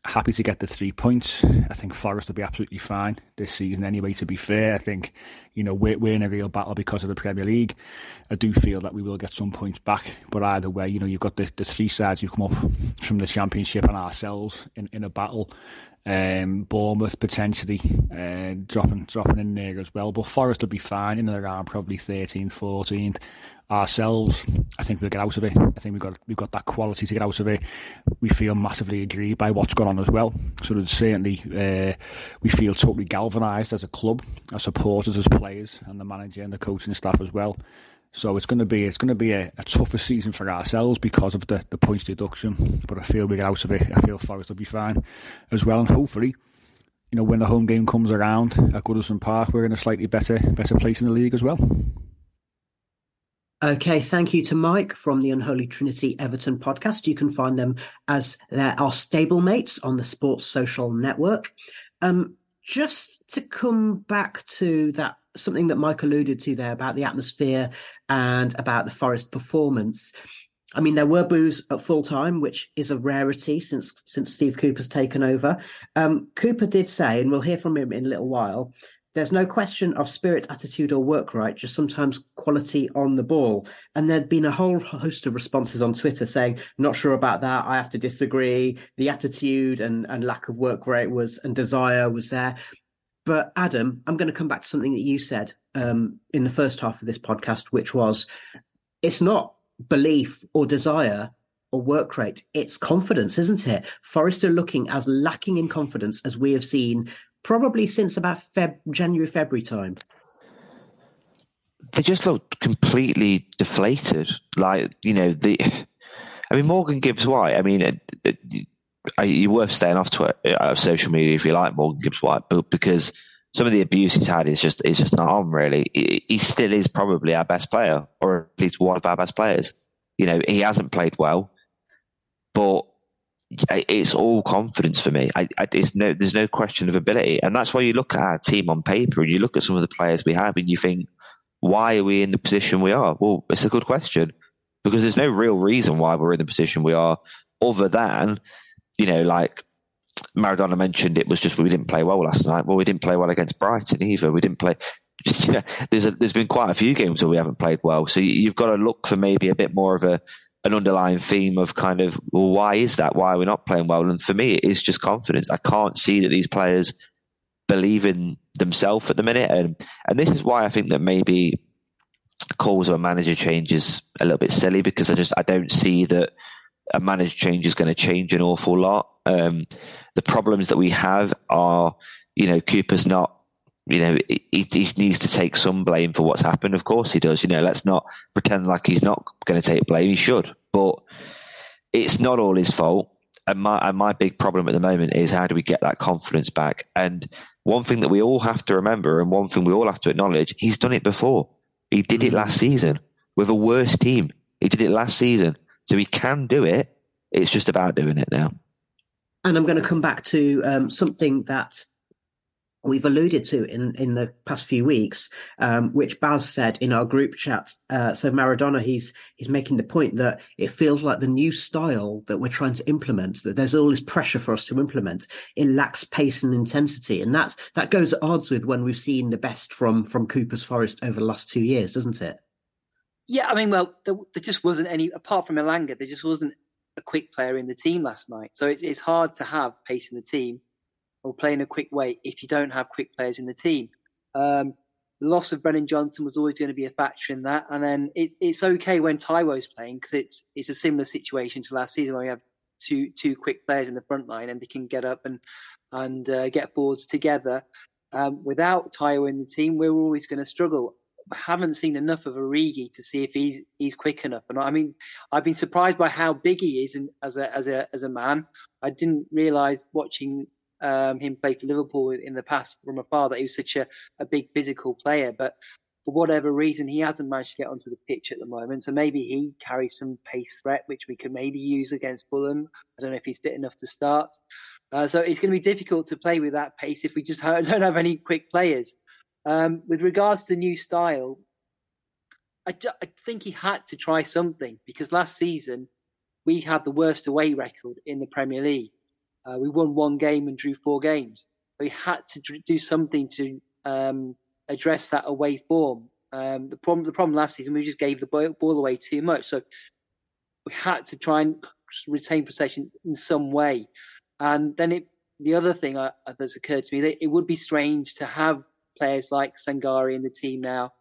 happy to get the three points. I think Forest will be absolutely fine this season anyway, to be fair. I think, you know, we're, we're in a real battle because of the Premier League. I do feel that we will get some points back. But either way, you know, you've got the, the three sides who come up from the Championship and ourselves in, in a battle. Um, Bournemouth potentially uh, dropping dropping in there as well. But Forest will be fine in and around probably 13th, 14th ourselves, I think we'll get out of it. I think we've got we've got that quality to get out of it. We feel massively aggrieved by what's gone on as well. So there's certainly uh, we feel totally galvanised as a club, as supporters, as players, and the manager and the coaching staff as well. So it's going to be it's going to be a, a, tougher season for ourselves because of the, the points deduction. But I feel we get out of it. I feel Forest will be fine as well, and hopefully, you know, when the home game comes around at Goodison Park, we're in a slightly better better place in the league as well. Okay, thank you to Mike from the Unholy Trinity Everton podcast. You can find them as there are stablemates on the Sports Social Network. Um, just to come back to that something that Mike alluded to there about the atmosphere and about the Forest performance. I mean, there were boos at full time, which is a rarity since since Steve Cooper's taken over. Um, Cooper did say, and we'll hear from him in a little while. There's no question of spirit, attitude, or work right, just sometimes quality on the ball. And there'd been a whole host of responses on Twitter saying, not sure about that. I have to disagree. The attitude and, and lack of work rate was and desire was there. But Adam, I'm going to come back to something that you said um, in the first half of this podcast, which was it's not belief or desire or work rate, it's confidence, isn't it? Forest are looking as lacking in confidence as we have seen probably since about Feb- January, February time. They just look completely deflated. Like, you know, the. I mean, Morgan Gibbs White, I mean, it, it, you're worth staying off Twitter, uh, social media if you like Morgan Gibbs White, but because some of the abuse he's had is just is just not on. Really, he, he, still is probably our best player, or at least one of our best players. You know, he hasn't played well, but it's all confidence for me. I, I, no, there's no question of ability, and that's why you look at our team on paper and you look at some of the players we have, and you think, why are we in the position we are? Well, it's a good question because there's no real reason why we're in the position we are, other than you know, like Maradona mentioned, it was just we didn't play well last night. Well, we didn't play well against Brighton either. We didn't play. Just, you know, there's a, there's been quite a few games where we haven't played well. So you've got to look for maybe a bit more of a an underlying theme of kind of well, why is that? Why are we not playing well? And for me, it is just confidence. I can't see that these players believe in themselves at the minute, and and this is why I think that maybe calls a manager change is a little bit silly because I just I don't see that a managed change is going to change an awful lot. Um, the problems that we have are, you know, Cooper's not, you know, he, he, needs to take some blame for what's happened. Of course he does. You know, let's not pretend like he's not going to take blame. He should, but it's not all his fault. And my, and my big problem at the moment is how do we get that confidence back? And one thing that we all have to remember, and one thing we all have to acknowledge, he's done it before. He did it last season with a worse team. He did it last season. So he can do it. It's just about doing it now. And I'm going to come back to um, something that we've alluded to in, in the past few weeks, um, which Baz said in our group chat. Uh, so Maradona, he's he's making the point that it feels like the new style that we're trying to implement, that there's all this pressure for us to implement, it lacks pace and intensity, and that's that goes at odds with when we've seen the best from from Cooper's Forest over the last two years, doesn't it? Yeah, I mean, well, there, there, just wasn't any apart from Elanga. There just wasn't a quick player in the team last night. So it's, it's hard to have pace in the team or play in a quick way if you don't have quick players in the team. Um, the loss of Brennan Johnson was always going to be a factor in that, and then it's it's okay when Taiwo's playing because it's it's a similar situation to last season where we have two two quick players in the front line and they can get up and and uh, get forwards together. Um, without Taiwo in the team, we're always going to struggle haven't seen enough of Origi to see if he's he's quick enough. And I mean, I've been surprised by how big he is as a as a as a man. I didn't realise watching um, him play for Liverpool in the past from afar that he was such a, a big physical player. But for whatever reason, he hasn't managed to get onto the pitch at the moment. So maybe he carries some pace threat, which we could maybe use against Fulham. I don't know if he's fit enough to start. Uh, so it's going to be difficult to play with that pace if we just don't have any quick players. Um, with regards to the new style, I, I think he had to try something because last season we had the worst away record in the Premier League. Uh, we won one game and drew four games. So he had to do something to um, address that away form. Um, the problem, the problem last season, we just gave the ball away too much. So we had to try and retain possession in some way. And then it, the other thing uh, that's occurred to me that it would be strange to have players like Sangare in the team now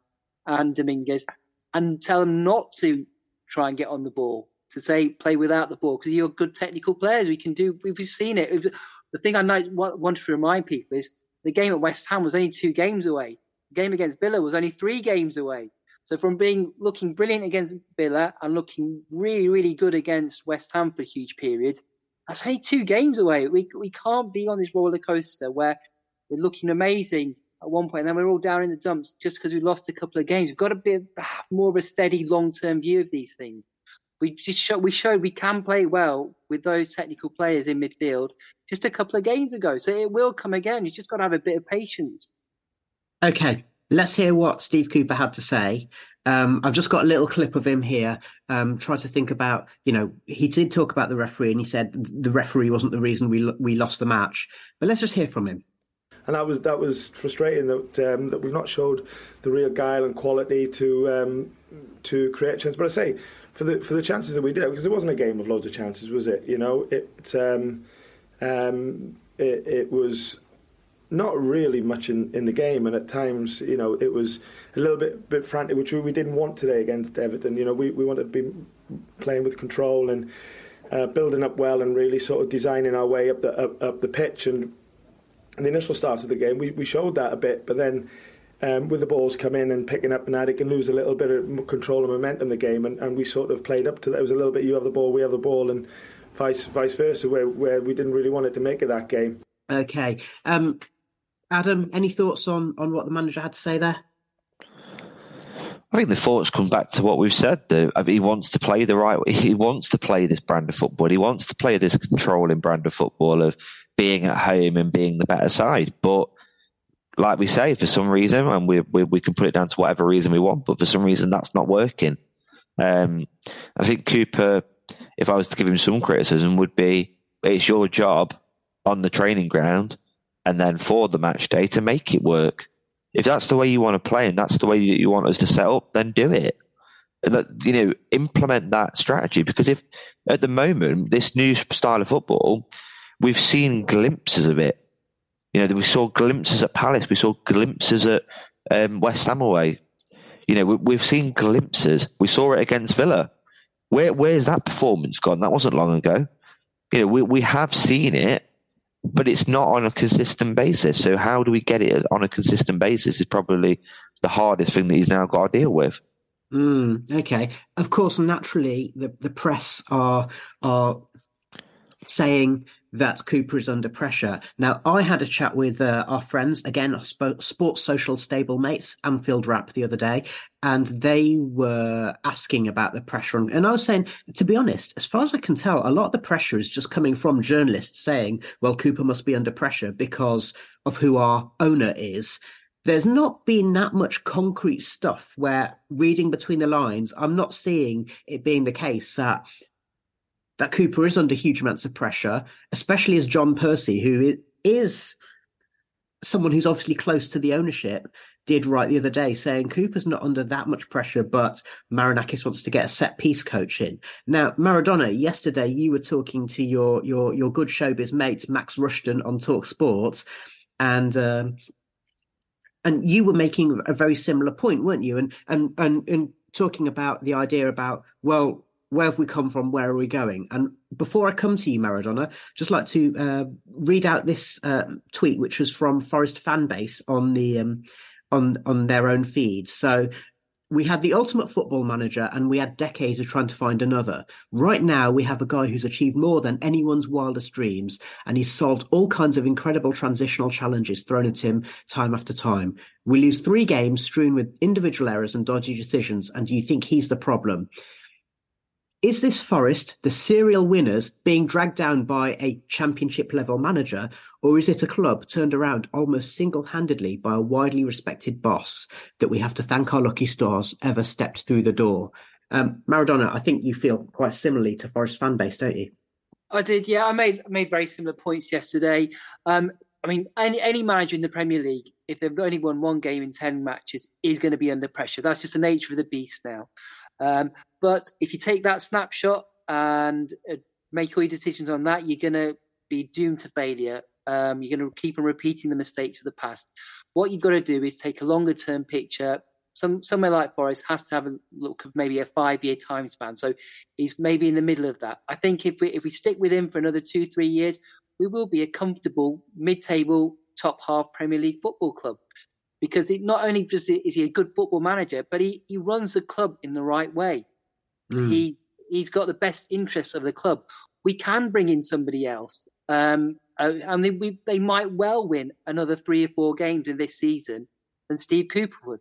and Dominguez and tell them not to try and get on the ball, to say play without the ball because you're good technical players. We can do, we've seen it. The thing I want to remind people is the game at West Ham was only two games away. The game against Villa was only three games away. So from being looking brilliant against Villa and looking really, really good against West Ham for a huge period, that's only two games away. We we can't be on this roller coaster where we're looking amazing at one point and then we're all down in the dumps just because we lost a couple of games. We've got to be more of a steady long term view of these things. We just show, we showed we can play well with those technical players in midfield just a couple of games ago. So it will come again. You just got to have a bit of patience. Okay, let's hear what Steve Cooper had to say. Um, I've just got a little clip of him here. Um, try to think about, you know, he did talk about the referee, and he said the referee wasn't the reason we we lost the match. But let's just hear from him. And that was that was frustrating that um, that we've not showed the real guile and quality to um, to create chances. But I say for the for the chances that we did, because it wasn't a game of loads of chances, was it? You know, it um, um, it, it was not really much in, in the game, and at times, you know, it was a little bit bit frantic, which we, didn't want today against Everton. You know, we, we wanted to be playing with control and uh, building up well, and really sort of designing our way up the up, up the pitch. And the initial start of the game, we, we showed that a bit, but then um, with the balls come in and picking up, and it can lose a little bit of control and momentum in the game, and, and we sort of played up to that. It was a little bit you have the ball, we have the ball, and vice vice versa, where where we didn't really want it to make it that game. Okay, um, Adam, any thoughts on on what the manager had to say there? I think the thoughts come back to what we've said. That I mean, he wants to play the right. He wants to play this brand of football. He wants to play this controlling brand of football of being at home and being the better side. But like we say, for some reason, and we, we, we can put it down to whatever reason we want, but for some reason that's not working. Um, I think Cooper, if I was to give him some criticism, would be it's your job on the training ground and then for the match day to make it work. If that's the way you want to play and that's the way that you want us to set up, then do it. That, you know, implement that strategy because if at the moment this new style of football, we've seen glimpses of it you know, we saw glimpses at Palace. We saw glimpses at um, West Ham away. You know, we, have seen glimpses. We saw it against Villa. Where where's that performance gone? That wasn't long ago. You know, we we have seen it, but it's not on a consistent basis. So how do we get it on a consistent basis? Is probably the hardest thing that he's now got to deal with. Mm, okay. Of course, naturally, the, the press are are saying that Cooper is under pressure. Now, I had a chat with uh, our friends, again, sports social stable mates, Anfield Wrap, the other day, and they were asking about the pressure. And I was saying, to be honest, as far as I can tell, a lot of the pressure is just coming from journalists saying, well, Cooper must be under pressure because of who our owner is. There's not been that much concrete stuff where reading between the lines, I'm not seeing it being the case that that Cooper is under huge amounts of pressure, especially as John Percy, who is someone who's obviously close to the ownership, did write the other day saying Cooper's not under that much pressure, but Marinakis wants to get a set piece coach in. Now, Maradona, yesterday you were talking to your your your good showbiz mate Max Rushden on Talk Sports, and um, and you were making a very similar point, weren't you? And and and and talking about the idea about well where have we come from? Where are we going? And before I come to you, Maradona, just like to uh, read out this uh, tweet, which was from Forest Fanbase on the um, on on their own feed. So we had the ultimate football manager, and we had decades of trying to find another. Right now, we have a guy who's achieved more than anyone's wildest dreams, and he's solved all kinds of incredible transitional challenges thrown at him time after time. We lose three games strewn with individual errors and dodgy decisions, and do you think he's the problem? Is this Forest the serial winners being dragged down by a championship level manager, or is it a club turned around almost single handedly by a widely respected boss that we have to thank our lucky stars ever stepped through the door? Um, Maradona, I think you feel quite similarly to Forest fan base, don't you? I did, yeah. I made made very similar points yesterday. Um, I mean, any any manager in the Premier League, if they've only won one game in ten matches, is going to be under pressure. That's just the nature of the beast now. Um, but if you take that snapshot and uh, make all your decisions on that, you're going to be doomed to failure. Um, you're going to keep on repeating the mistakes of the past. What you've got to do is take a longer term picture. Some somewhere like Forest has to have a look of maybe a five year time span. So he's maybe in the middle of that. I think if we if we stick with him for another two three years, we will be a comfortable mid table top half Premier League football club. Because it not only just is he a good football manager, but he, he runs the club in the right way. Mm. He's he's got the best interests of the club. We can bring in somebody else, um, uh, and they, we, they might well win another three or four games in this season than Steve Cooper would.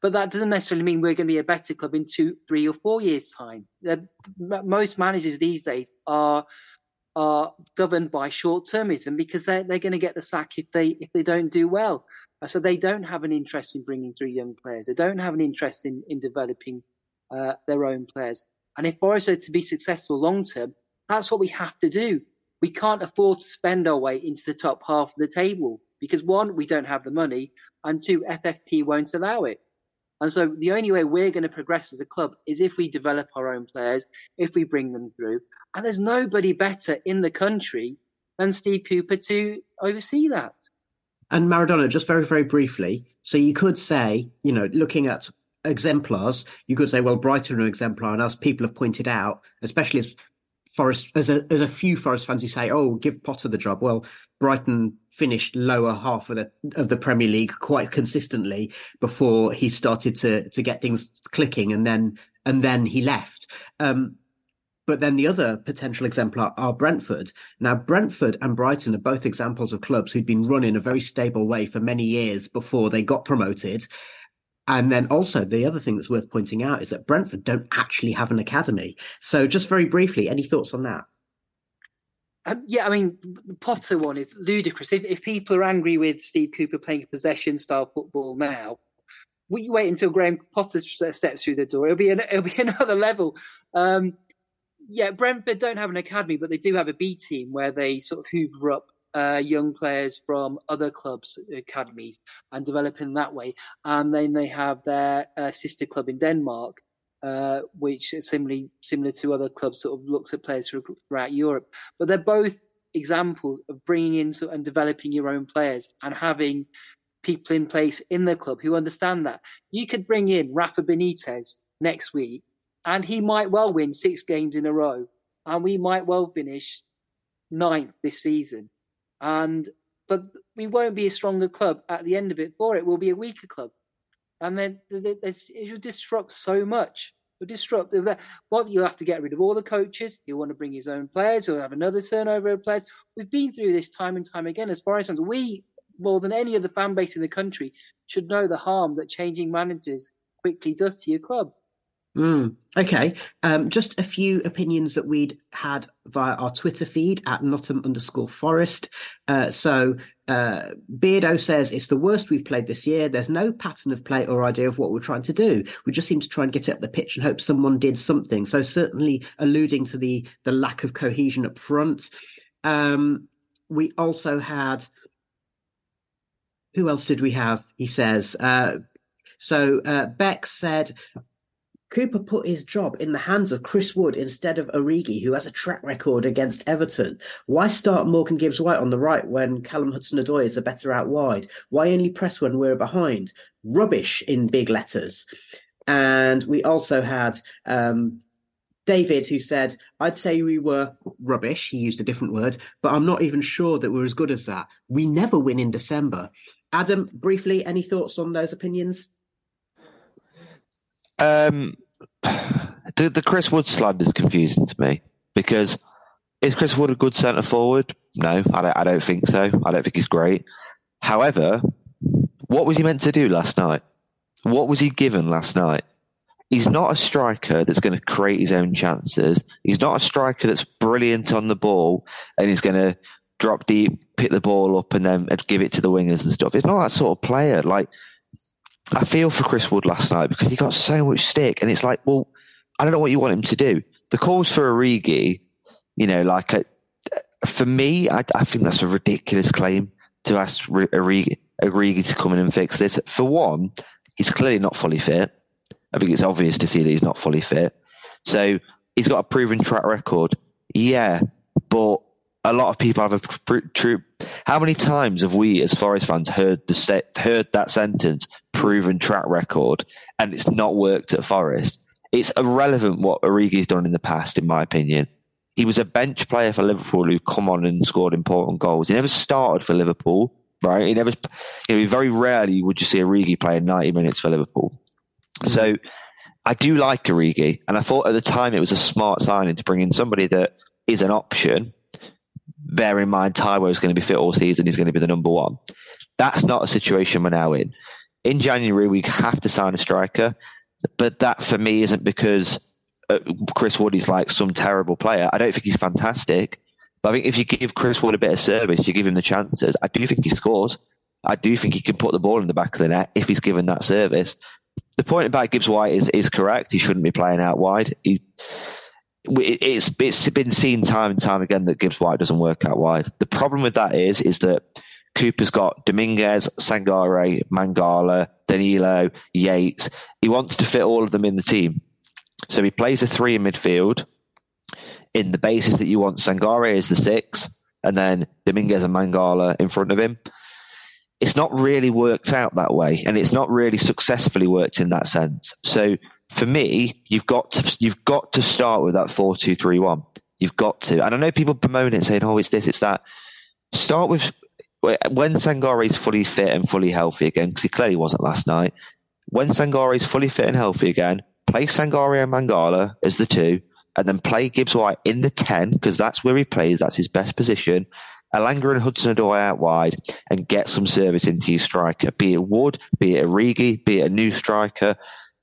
But that doesn't necessarily mean we're going to be a better club in two, three, or four years' time. They're, most managers these days are are governed by short termism because they're they're going to get the sack if they if they don't do well. So they don't have an interest in bringing through young players. They don't have an interest in in developing uh, their own players. And if Forest are to be successful long term, that's what we have to do. We can't afford to spend our way into the top half of the table because one, we don't have the money, and two, FFP won't allow it. And so the only way we're going to progress as a club is if we develop our own players, if we bring them through. And there's nobody better in the country than Steve Cooper to oversee that. And Maradona, just very, very briefly. So you could say, you know, looking at exemplars, you could say, well, Brighton are an exemplar. And as people have pointed out, especially as Forest, as a, as a few Forest fans who say, oh, give Potter the job. Well, Brighton finished lower half of the of the Premier League quite consistently before he started to to get things clicking, and then and then he left. Um, but then the other potential exemplar are Brentford. Now, Brentford and Brighton are both examples of clubs who'd been run in a very stable way for many years before they got promoted. And then also the other thing that's worth pointing out is that Brentford don't actually have an academy. So just very briefly, any thoughts on that? Um, yeah, I mean, the Potter one is ludicrous. If, if people are angry with Steve Cooper playing possession style football now, we wait until Graham Potter steps through the door. It'll be an, it'll be another level. Um, yeah, Brentford don't have an academy, but they do have a B team where they sort of hoover up uh, young players from other clubs' academies and developing that way. And then they have their uh, sister club in Denmark, uh, which is similarly similar to other clubs, sort of looks at players throughout Europe. But they're both examples of bringing in and developing your own players and having people in place in the club who understand that. You could bring in Rafa Benitez next week, and he might well win six games in a row, and we might well finish ninth this season. And but we won't be a stronger club at the end of it for it. We'll be a weaker club and then it will disrupt so much. It'll disrupt that. Well, you'll have to get rid of all the coaches. He'll want to bring his own players. He'll have another turnover of players. We've been through this time and time again. As far as we, more than any other fan base in the country, should know the harm that changing managers quickly does to your club. Mm, okay. Um, just a few opinions that we'd had via our Twitter feed at Nottingham underscore Forest. Uh, so uh, Beardo says it's the worst we've played this year. There's no pattern of play or idea of what we're trying to do. We just seem to try and get it up the pitch and hope someone did something. So certainly alluding to the the lack of cohesion up front. Um, we also had who else did we have? He says. Uh, so uh, Beck said Cooper put his job in the hands of Chris Wood instead of Origi, who has a track record against Everton. Why start Morgan Gibbs White on the right when Callum Hudson Odoi is a better out wide? Why only press when we're behind? Rubbish in big letters. And we also had um, David, who said, I'd say we were rubbish. He used a different word, but I'm not even sure that we're as good as that. We never win in December. Adam, briefly, any thoughts on those opinions? Um, the the Chris Wood slide is confusing to me because is Chris Wood a good centre forward? No, I don't. I don't think so. I don't think he's great. However, what was he meant to do last night? What was he given last night? He's not a striker that's going to create his own chances. He's not a striker that's brilliant on the ball and he's going to drop deep, pick the ball up, and then give it to the wingers and stuff. He's not that sort of player. Like I feel for Chris Wood last night because he got so much stick, and it's like, well, I don't know what you want him to do. The calls for Origi, you know, like a, for me, I, I, think that's a ridiculous claim to ask Origi, Origi to come in and fix this. For one, he's clearly not fully fit. I think it's obvious to see that he's not fully fit. So he's got a proven track record. Yeah, but a lot of people have a true. How many times have we, as Forest fans, heard the set, heard that sentence, proven track record, and it's not worked at Forest? It's irrelevant what Origi's done in the past, in my opinion. He was a bench player for Liverpool who come on and scored important goals. He never started for Liverpool. right? He never, you know, very rarely would you see Origi playing 90 minutes for Liverpool. Mm-hmm. So I do like Origi, and I thought at the time it was a smart signing to bring in somebody that is an option. Bear in mind, Taiwo is going to be fit all season. He's going to be the number one. That's not a situation we're now in. In January, we have to sign a striker, but that for me isn't because uh, Chris Wood is like some terrible player. I don't think he's fantastic, but I think if you give Chris Wood a bit of service, you give him the chances. I do think he scores. I do think he can put the ball in the back of the net if he's given that service. The point about Gibbs White is is correct. He shouldn't be playing out wide. He, it's it's been seen time and time again that Gibbs White doesn't work out wide. The problem with that is is that Cooper's got Dominguez, Sangare, Mangala, Danilo, Yates. He wants to fit all of them in the team. So he plays a three in midfield in the basis that you want Sangare is the six and then Dominguez and Mangala in front of him. It's not really worked out that way, and it's not really successfully worked in that sense. So for me, you've got to you've got to start with that four two three one. You've got to, and I know people bemoan it, saying, "Oh, it's this, it's that." Start with when Sangare is fully fit and fully healthy again, because he clearly wasn't last night. When Sangare is fully fit and healthy again, play Sangare and Mangala as the two, and then play Gibbs White in the 10, because that's where he plays, that's his best position. Elanga and Hudson Odoi out wide and get some service into your striker, be it Wood, be it Origi, be it a new striker.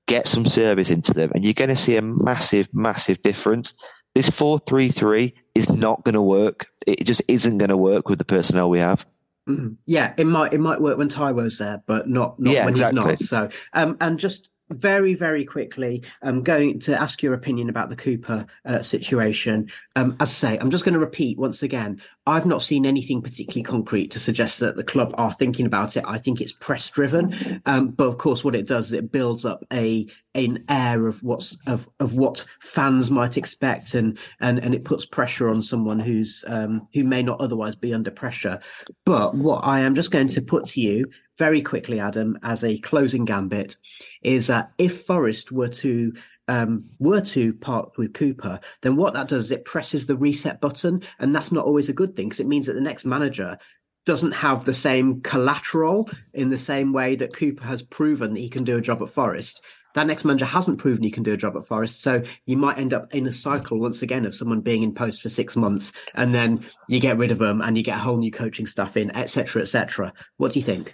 Get some service into them, and you're going to see a massive, massive difference. This 4 3 3 is not going to work. It just isn't going to work with the personnel we have. Yeah, it might it might work when Taiwo's there, but not not yeah, when exactly. he's not. So, um, and just very, very quickly, I'm going to ask your opinion about the Cooper uh, situation. Um, as I say, I'm just going to repeat once again. I've not seen anything particularly concrete to suggest that the club are thinking about it. I think it's press driven, um, but of course, what it does is it builds up a an air of what's of of what fans might expect, and and and it puts pressure on someone who's um, who may not otherwise be under pressure. But what I am just going to put to you very quickly, Adam, as a closing gambit, is that if Forest were to um, were to part with Cooper, then what that does is it presses the reset button, and that's not always a good thing because it means that the next manager doesn't have the same collateral in the same way that Cooper has proven that he can do a job at Forest. That next manager hasn't proven he can do a job at Forest, so you might end up in a cycle once again of someone being in post for six months, and then you get rid of them and you get a whole new coaching stuff in, etc., etc. What do you think?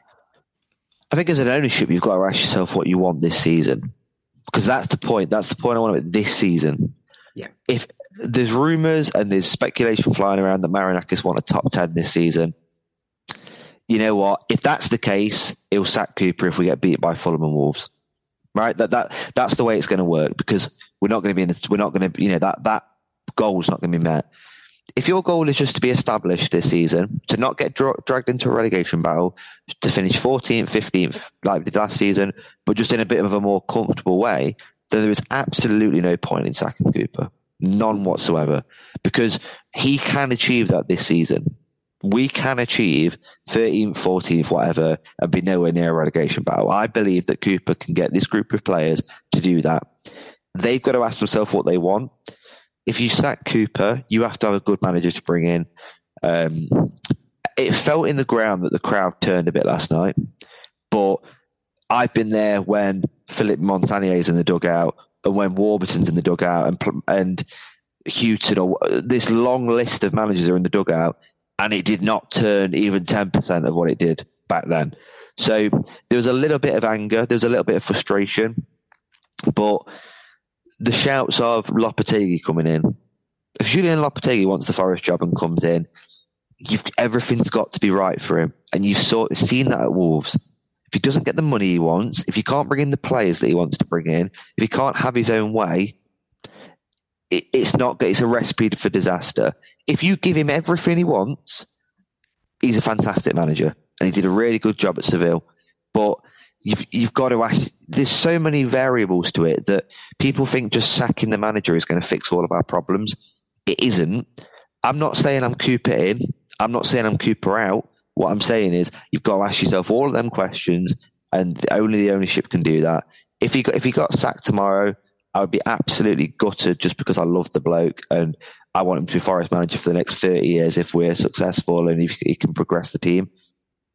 I think as an ownership, you've got to ask yourself what you want this season, because that's the point. That's the point I want about this season. Yeah. If there's rumours and there's speculation flying around that Marinakis want a top ten this season, you know what? If that's the case, it'll sack Cooper if we get beat by Fulham and Wolves. Right? That that that's the way it's going to work because we're not going to be in. The, we're not going to. You know that that goal's not going to be met if your goal is just to be established this season, to not get dra- dragged into a relegation battle, to finish 14th, 15th, like last season, but just in a bit of a more comfortable way, then there is absolutely no point in sacking Cooper. None whatsoever. Because he can achieve that this season. We can achieve 13th, 14th, whatever, and be nowhere near a relegation battle. I believe that Cooper can get this group of players to do that. They've got to ask themselves what they want if you sack Cooper, you have to have a good manager to bring in. Um, it felt in the ground that the crowd turned a bit last night, but I've been there when Philippe Montanier is in the dugout and when Warburton's in the dugout and and Hughton or this long list of managers are in the dugout, and it did not turn even ten percent of what it did back then. So there was a little bit of anger, there was a little bit of frustration, but the shouts of Lopetegui coming in. If Julen Lopetegui wants the Forest job and comes in, you've everything's got to be right for him, and you've sort of seen that at Wolves. If he doesn't get the money he wants, if he can't bring in the players that he wants to bring in, if he can't have his own way, it, it's not. It's a recipe for disaster. If you give him everything he wants, he's a fantastic manager, and he did a really good job at Seville. But you've you've got to ask. There's so many variables to it that people think just sacking the manager is going to fix all of our problems. It isn't. I'm not saying I'm Cooper in. I'm not saying I'm Cooper out. What I'm saying is you've got to ask yourself all of them questions, and only the ownership can do that. If he got if he got sacked tomorrow, I would be absolutely gutted just because I love the bloke and I want him to be Forest manager for the next 30 years if we're successful and if he can progress the team.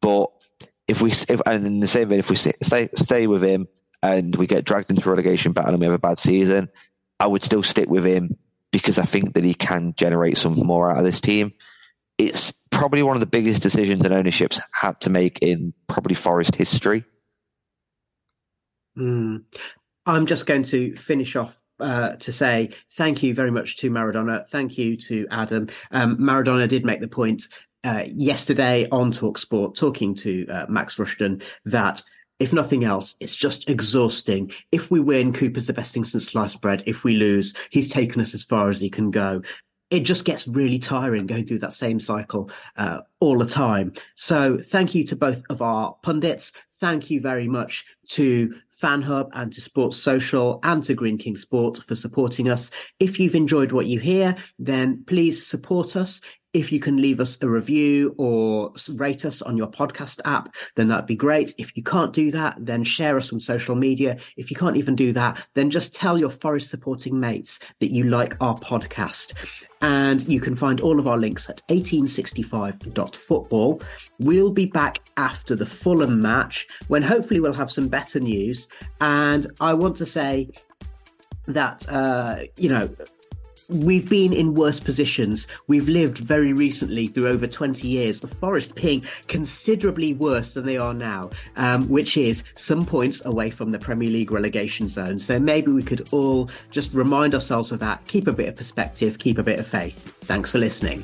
But if we, if, and in the same vein, if we stay stay with him and we get dragged into relegation battle and we have a bad season, I would still stick with him because I think that he can generate some more out of this team. It's probably one of the biggest decisions that ownerships had to make in probably Forest history. Mm. I'm just going to finish off uh, to say thank you very much to Maradona. Thank you to Adam. Um, Maradona did make the point uh, yesterday on Talksport, talking to uh, Max Rushden, that if nothing else, it's just exhausting. If we win, Cooper's the best thing since sliced bread. If we lose, he's taken us as far as he can go. It just gets really tiring going through that same cycle uh, all the time. So, thank you to both of our pundits. Thank you very much to FanHub and to Sports Social and to Greene King Sport for supporting us. If you've enjoyed what you hear, then please support us. If you can leave us a review or rate us on your podcast app, then that'd be great. If you can't do that, then share us on social media. If you can't even do that, then just tell your Forest supporting mates that you like our podcast. And you can find all of our links at 1865.football. We'll be back after the Fulham match when hopefully we'll have some better news. And I want to say that, uh, you know, we've been in worse positions. We've lived very recently through over 20 years, the Forest being considerably worse than they are now, um, which is some points away from the Premier League relegation zone. So maybe we could all just remind ourselves of that, keep a bit of perspective, keep a bit of faith. Thanks for listening.